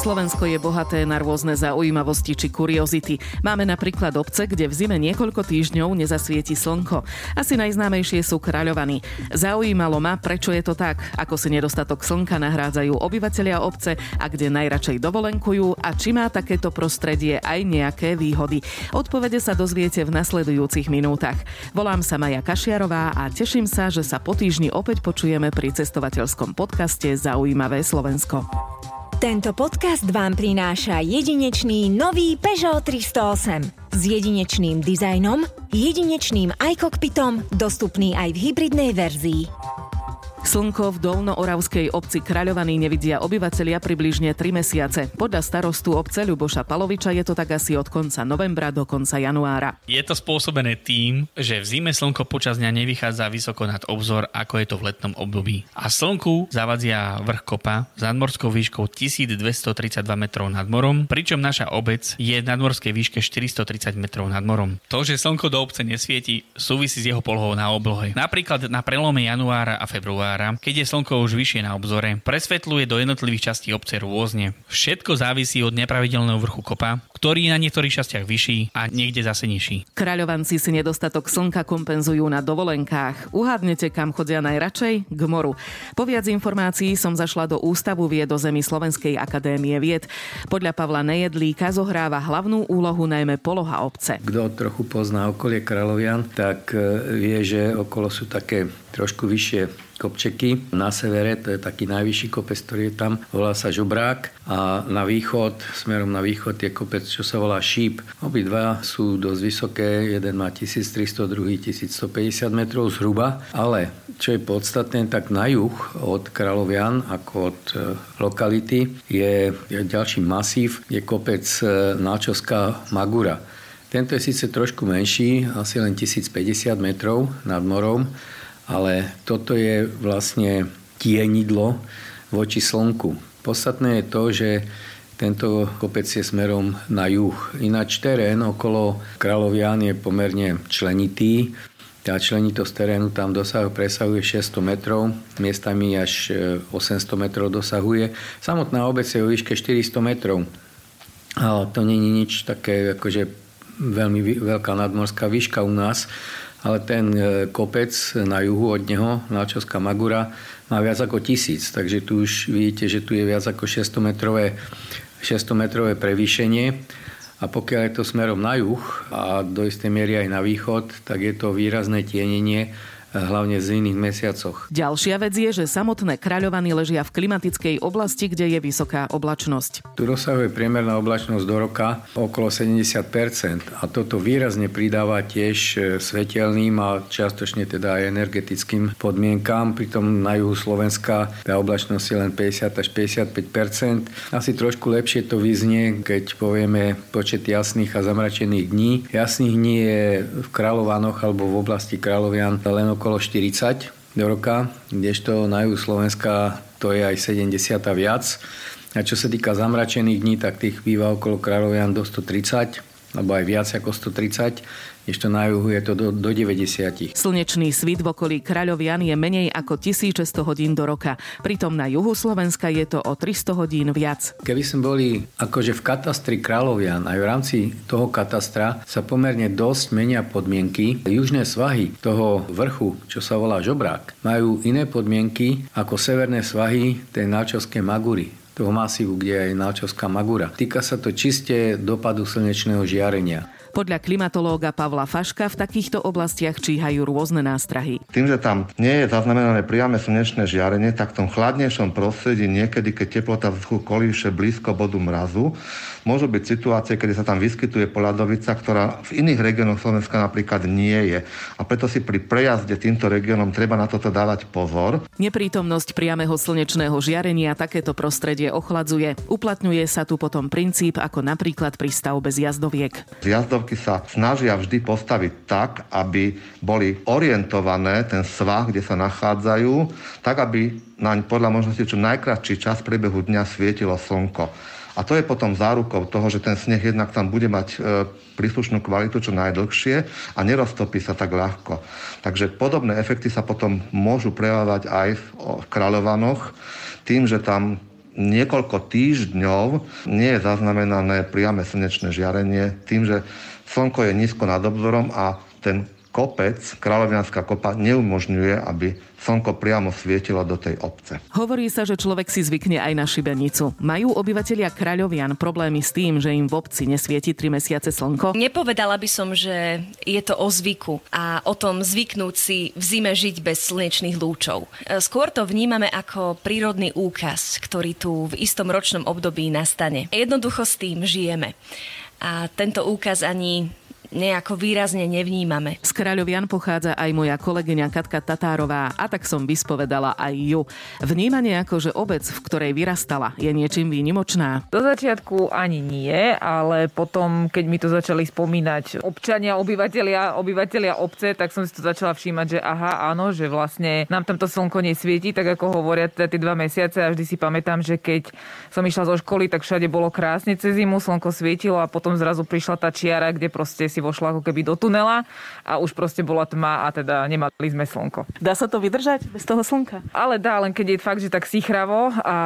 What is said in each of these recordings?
Slovensko je bohaté na rôzne zaujímavosti či kuriozity. Máme napríklad obce, kde v zime niekoľko týždňov nezasvieti slnko. Asi najznámejšie sú Kráľovany. Zaujímalo ma, prečo je to tak, ako si nedostatok slnka nahrádzajú obyvatelia obce a kde najradšej dovolenkujú a či má takéto prostredie aj nejaké výhody. Odpovede sa dozviete v nasledujúcich minútach. Volám sa Maja Kašiarová a teším sa, že sa po týždni opäť počujeme pri cestovateľskom podcaste Zaujímavé Slovensko. Tento podcast vám prináša jedinečný nový Peugeot 308 s jedinečným dizajnom, jedinečným iCockpitom, dostupný aj v hybridnej verzii. Slnko v dolnooravskej obci Kráľovaný nevidia obyvatelia približne 3 mesiace. Podľa starostu obce Ľuboša Paloviča je to tak asi od konca novembra do konca januára. Je to spôsobené tým, že v zime slnko počas dňa nevychádza vysoko nad obzor, ako je to v letnom období. A slnku zavadzia vrch kopa s nadmorskou výškou 1232 metrov nad morom, pričom naša obec je v nadmorskej výške 430 metrov nad morom. To, že slnko do obce nesvieti, súvisí s jeho polohou na oblohe. Napríklad na prelome januára a februára februára, keď je slnko už vyššie na obzore, presvetľuje do jednotlivých častí obce rôzne. Všetko závisí od nepravidelného vrchu kopa, ktorý na niektorých častiach vyšší a niekde zase nižší. Kráľovanci si nedostatok slnka kompenzujú na dovolenkách. Uhádnete, kam chodia najradšej? K moru. Po viac informácií som zašla do Ústavu vied do zemi Slovenskej akadémie vied. Podľa Pavla Nejedlíka zohráva hlavnú úlohu najmä poloha obce. Kto trochu pozná okolie Kráľovian, tak e, vie, že okolo sú také trošku vyššie kopčeky. Na severe, to je taký najvyšší kopec, ktorý je tam, volá sa Žubrák a na východ, smerom na východ je kopec, čo sa volá Šíp. Obidva sú dosť vysoké, jeden má 1300, druhý 1150 metrov zhruba, ale čo je podstatné, tak na juh od Kráľovian, ako od e, lokality, je ďalší masív, je kopec e, Náčovská Magura. Tento je síce trošku menší, asi len 1050 metrov nad morom, ale toto je vlastne tienidlo voči slnku. Podstatné je to, že tento kopec je smerom na juh. Ináč terén okolo Kráľovian je pomerne členitý. Tá členitosť terénu tam dosahuje, presahuje 600 metrov, miestami až 800 e, metrov dosahuje. Samotná obec je o výške 400 metrov. A to není nič také akože veľmi veľká nadmorská výška u nás ale ten e, kopec na juhu od neho, Náčovská Magura, má viac ako tisíc, takže tu už vidíte, že tu je viac ako 600 metrové, 600 metrové prevýšenie. A pokiaľ je to smerom na juh a do istej miery aj na východ, tak je to výrazné tienenie hlavne z iných mesiacoch. Ďalšia vec je, že samotné kráľovany ležia v klimatickej oblasti, kde je vysoká oblačnosť. Tu dosahuje priemerná oblačnosť do roka okolo 70% a toto výrazne pridáva tiež e, svetelným a čiastočne teda aj energetickým podmienkám. Pritom na juhu Slovenska tá oblačnosť je len 50 až 55% Asi trošku lepšie to vyznie, keď povieme počet jasných a zamračených dní. Jasných dní je v Kráľovanoch alebo v oblasti Kráľovian len okolo 40 do roka, kdežto na juhu Slovenska to je aj 70 a viac. A čo sa týka zamračených dní, tak tých býva okolo Kráľovian do 130 alebo aj viac ako 130, ešte na juhu je to do, do 90. Slnečný svit v okolí Kráľovian je menej ako 1600 hodín do roka. Pritom na juhu Slovenska je to o 300 hodín viac. Keby sme boli akože v katastri Kráľovian, aj v rámci toho katastra sa pomerne dosť menia podmienky. Južné svahy toho vrchu, čo sa volá Žobrák, majú iné podmienky ako severné svahy tej Náčovskej Magury toho masívu, kde je Náčovská Magura. Týka sa to čiste dopadu slnečného žiarenia. Podľa klimatológa Pavla Faška v takýchto oblastiach číhajú rôzne nástrahy. Tým, že tam nie je zaznamenané priame slnečné žiarenie, tak v tom chladnejšom prostredí niekedy, keď teplota vzduchu kolíše blízko bodu mrazu, môžu byť situácie, kedy sa tam vyskytuje poladovica, ktorá v iných regiónoch Slovenska napríklad nie je. A preto si pri prejazde týmto regiónom treba na toto dávať pozor. Neprítomnosť priameho slnečného žiarenia takéto prostredie ochladzuje. Uplatňuje sa tu potom princíp ako napríklad pri stavbe zjazdoviek. Zjazdo obrazovky sa snažia vždy postaviť tak, aby boli orientované, ten svah, kde sa nachádzajú, tak, aby naň podľa možnosti čo najkratší čas priebehu dňa svietilo slnko. A to je potom zárukou toho, že ten sneh jednak tam bude mať e, príslušnú kvalitu čo najdlhšie a neroztopí sa tak ľahko. Takže podobné efekty sa potom môžu prejavovať aj v, v Kráľovanoch tým, že tam niekoľko týždňov nie je zaznamenané priame slnečné žiarenie tým, že slnko je nízko nad obzorom a ten kopec, Kráľovianská kopa, neumožňuje, aby slnko priamo svietilo do tej obce. Hovorí sa, že človek si zvykne aj na šibenicu. Majú obyvatelia Kráľovian problémy s tým, že im v obci nesvieti 3 mesiace slnko? Nepovedala by som, že je to o zvyku a o tom zvyknúť si v zime žiť bez slnečných lúčov. Skôr to vnímame ako prírodný úkaz, ktorý tu v istom ročnom období nastane. Jednoducho s tým žijeme. A tento úkaz ani nejako výrazne nevnímame. Z Kráľovian pochádza aj moja kolegyňa Katka Tatárová a tak som vyspovedala aj ju. Vnímanie ako, že obec, v ktorej vyrastala, je niečím výnimočná. Do začiatku ani nie, ale potom, keď mi to začali spomínať občania, obyvateľia, obyvateľia obce, tak som si to začala všímať, že aha, áno, že vlastne nám tamto slnko nesvieti, tak ako hovoria teda tie dva mesiace a vždy si pamätám, že keď som išla zo školy, tak všade bolo krásne cez zimu, slnko svietilo a potom zrazu prišla tá čiara, kde proste si si vošla ako keby do tunela a už proste bola tma a teda nemali sme slnko. Dá sa to vydržať bez toho slnka? Ale dá, len keď je fakt, že tak sichravo a,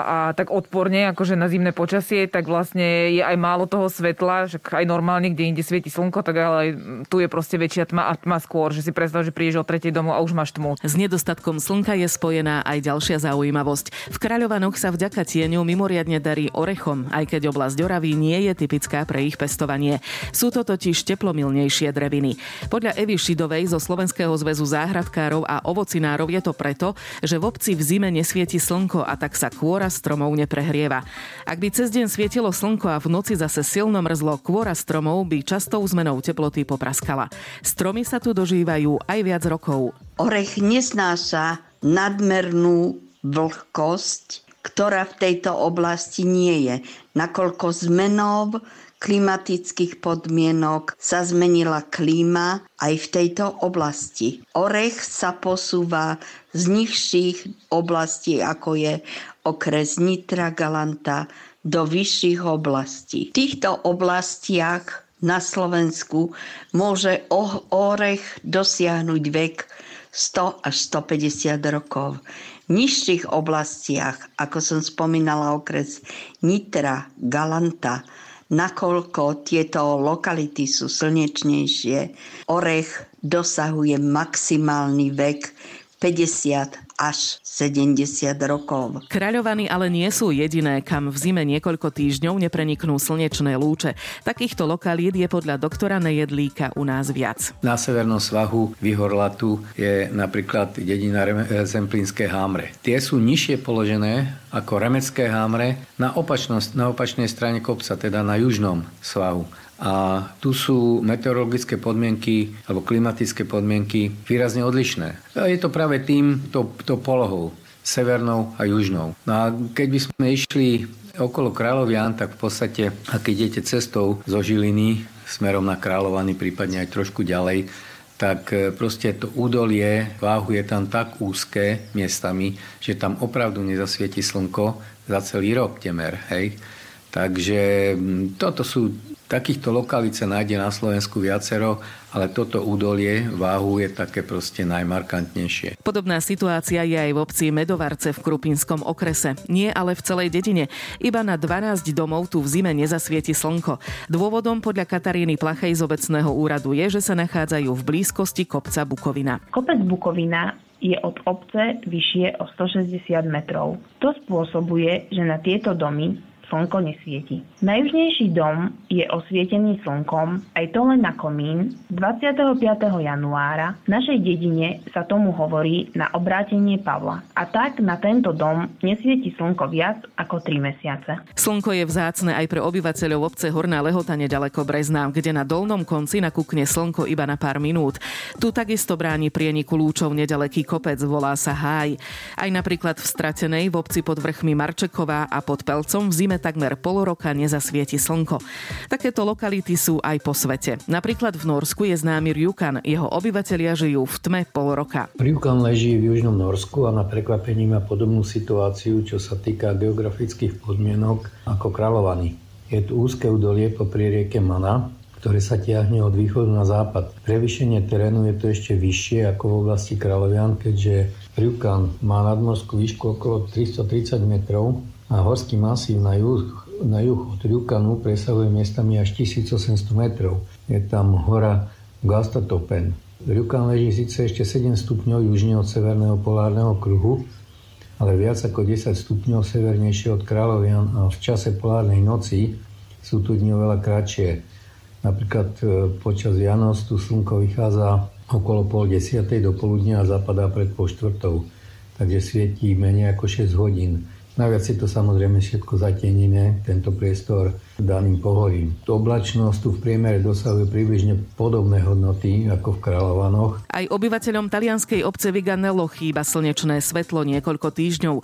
a tak odporne, akože na zimné počasie, tak vlastne je aj málo toho svetla, že aj normálne, kde inde svieti slnko, tak ale tu je proste väčšia tma a tma skôr, že si predstav, že prídeš o tretej domov a už máš tmu. S nedostatkom slnka je spojená aj ďalšia zaujímavosť. V Kráľovanoch sa vďaka tieňu mimoriadne darí orechom, aj keď oblasť Oravy nie je typická pre ich pestovanie. Sú to totiž teplomilnejšie dreviny. Podľa Evy Šidovej zo Slovenského zväzu záhradkárov a ovocinárov je to preto, že v obci v zime nesvieti slnko a tak sa kôra stromov neprehrieva. Ak by cez deň svietilo slnko a v noci zase silno mrzlo, kôra stromov by častou zmenou teploty popraskala. Stromy sa tu dožívajú aj viac rokov. Orech neznáša nadmernú vlhkosť, ktorá v tejto oblasti nie je, nakoľko zmenov klimatických podmienok sa zmenila klíma aj v tejto oblasti. Orech sa posúva z nižších oblastí, ako je okres Nitra Galanta, do vyšších oblastí. V týchto oblastiach na Slovensku môže orech dosiahnuť vek 100 až 150 rokov. V nižších oblastiach, ako som spomínala okres Nitra, Galanta, nakoľko tieto lokality sú slnečnejšie, orech dosahuje maximálny vek 50 až 70 rokov. Kráľovany ale nie sú jediné, kam v zime niekoľko týždňov nepreniknú slnečné lúče. Takýchto lokalít je podľa doktora Nejedlíka u nás viac. Na severnom svahu Vyhorlatu je napríklad dedina Zemplínske hámre. Tie sú nižšie položené ako Remecké hámre na, na opačnej strane kopca, teda na južnom svahu. A tu sú meteorologické podmienky alebo klimatické podmienky výrazne odlišné. A je to práve tým, to, to polohou, severnou a južnou. No a keď by sme išli okolo Kráľovian, tak v podstate, ak idete cestou zo Žiliny smerom na Kráľovany, prípadne aj trošku ďalej, tak e, proste to údolie váhu je tam tak úzke miestami, že tam opravdu nezasvieti slnko za celý rok temer. Hej? Takže toto sú Takýchto lokalít sa nájde na Slovensku viacero, ale toto údolie váhu je také proste najmarkantnejšie. Podobná situácia je aj v obci Medovarce v Krupinskom okrese. Nie ale v celej dedine. Iba na 12 domov tu v zime nezasvieti slnko. Dôvodom podľa Kataríny Plachej z obecného úradu je, že sa nachádzajú v blízkosti kopca Bukovina. Kopec Bukovina je od obce vyššie o 160 metrov. To spôsobuje, že na tieto domy slnko nesvieti. Najjužnejší dom je osvietený slnkom, aj to len na komín. 25. januára v našej dedine sa tomu hovorí na obrátenie Pavla. A tak na tento dom nesvieti slnko viac ako 3 mesiace. Slnko je vzácne aj pre obyvateľov obce Horná Lehota nedaleko Brezná, kde na dolnom konci nakúkne slnko iba na pár minút. Tu takisto bráni prieniku lúčov nedaleký kopec, volá sa Háj. Aj napríklad v Stratenej v obci pod vrchmi Marčeková a pod Pelcom v zime takmer pol roka nezasvieti slnko. Takéto lokality sú aj po svete. Napríklad v Norsku je známy Rjukan. Jeho obyvatelia žijú v tme pol roka. Rjukan leží v južnom Norsku a na prekvapení má podobnú situáciu, čo sa týka geografických podmienok ako Kráľovaný. Je tu úzke údolie po rieke Mana, ktoré sa tiahne od východu na západ. Prevýšenie terénu je to ešte vyššie ako v oblasti Kráľovian, keďže Rjukan má nadmorskú výšku okolo 330 metrov a horský masív na juh, na juh od Rukanu presahuje miestami až 1800 metrov. Je tam hora Gastatopen. Rjukan leží síce ešte 7 stupňov južne od severného polárneho kruhu, ale viac ako 10 stupňov severnejšie od Kráľovian a v čase polárnej noci sú tu dni oveľa kratšie. Napríklad e, počas Vianoc tu slnko vychádza okolo pol desiatej do poludnia a zapadá pred pol štvrtou, takže svietí menej ako 6 hodín. Najviac je to samozrejme všetko zatenené, tento priestor daným pohodím. Oblačnosť tu v priemere dosahuje približne podobné hodnoty ako v Kráľovanoch. Aj obyvateľom talianskej obce Viganello chýba slnečné svetlo niekoľko týždňov.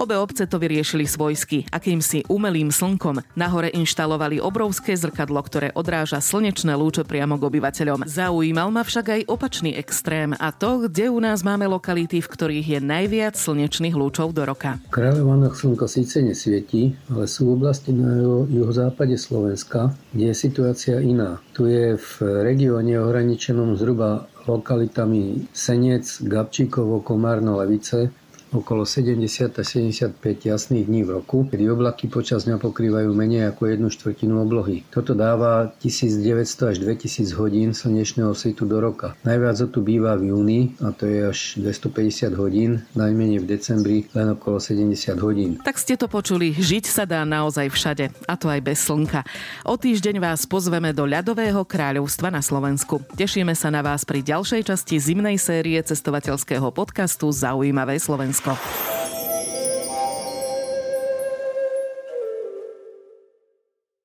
Obe obce to vyriešili svojsky, akýmsi umelým slnkom. Nahore inštalovali obrovské zrkadlo, ktoré odráža slnečné lúče priamo k obyvateľom. Zaujímal ma však aj opačný extrém a to, kde u nás máme lokality, v ktorých je najviac slnečných lúčov do roka. V slnko síce nesvietí, ale sú oblasti na juhozápade Slovenska, kde je situácia iná. Tu je v regióne ohraničenom zhruba lokalitami Senec, Gabčíkovo, Komárno, Levice, okolo 70 až 75 jasných dní v roku, kedy oblaky počas dňa pokrývajú menej ako jednu štvrtinu oblohy. Toto dáva 1900 až 2000 hodín slnečného svitu do roka. Najviac tu býva v júni, a to je až 250 hodín, najmenej v decembri len okolo 70 hodín. Tak ste to počuli, žiť sa dá naozaj všade, a to aj bez slnka. O týždeň vás pozveme do ľadového kráľovstva na Slovensku. Tešíme sa na vás pri ďalšej časti zimnej série cestovateľského podcastu Zaujímavé Slovensko. Kopf.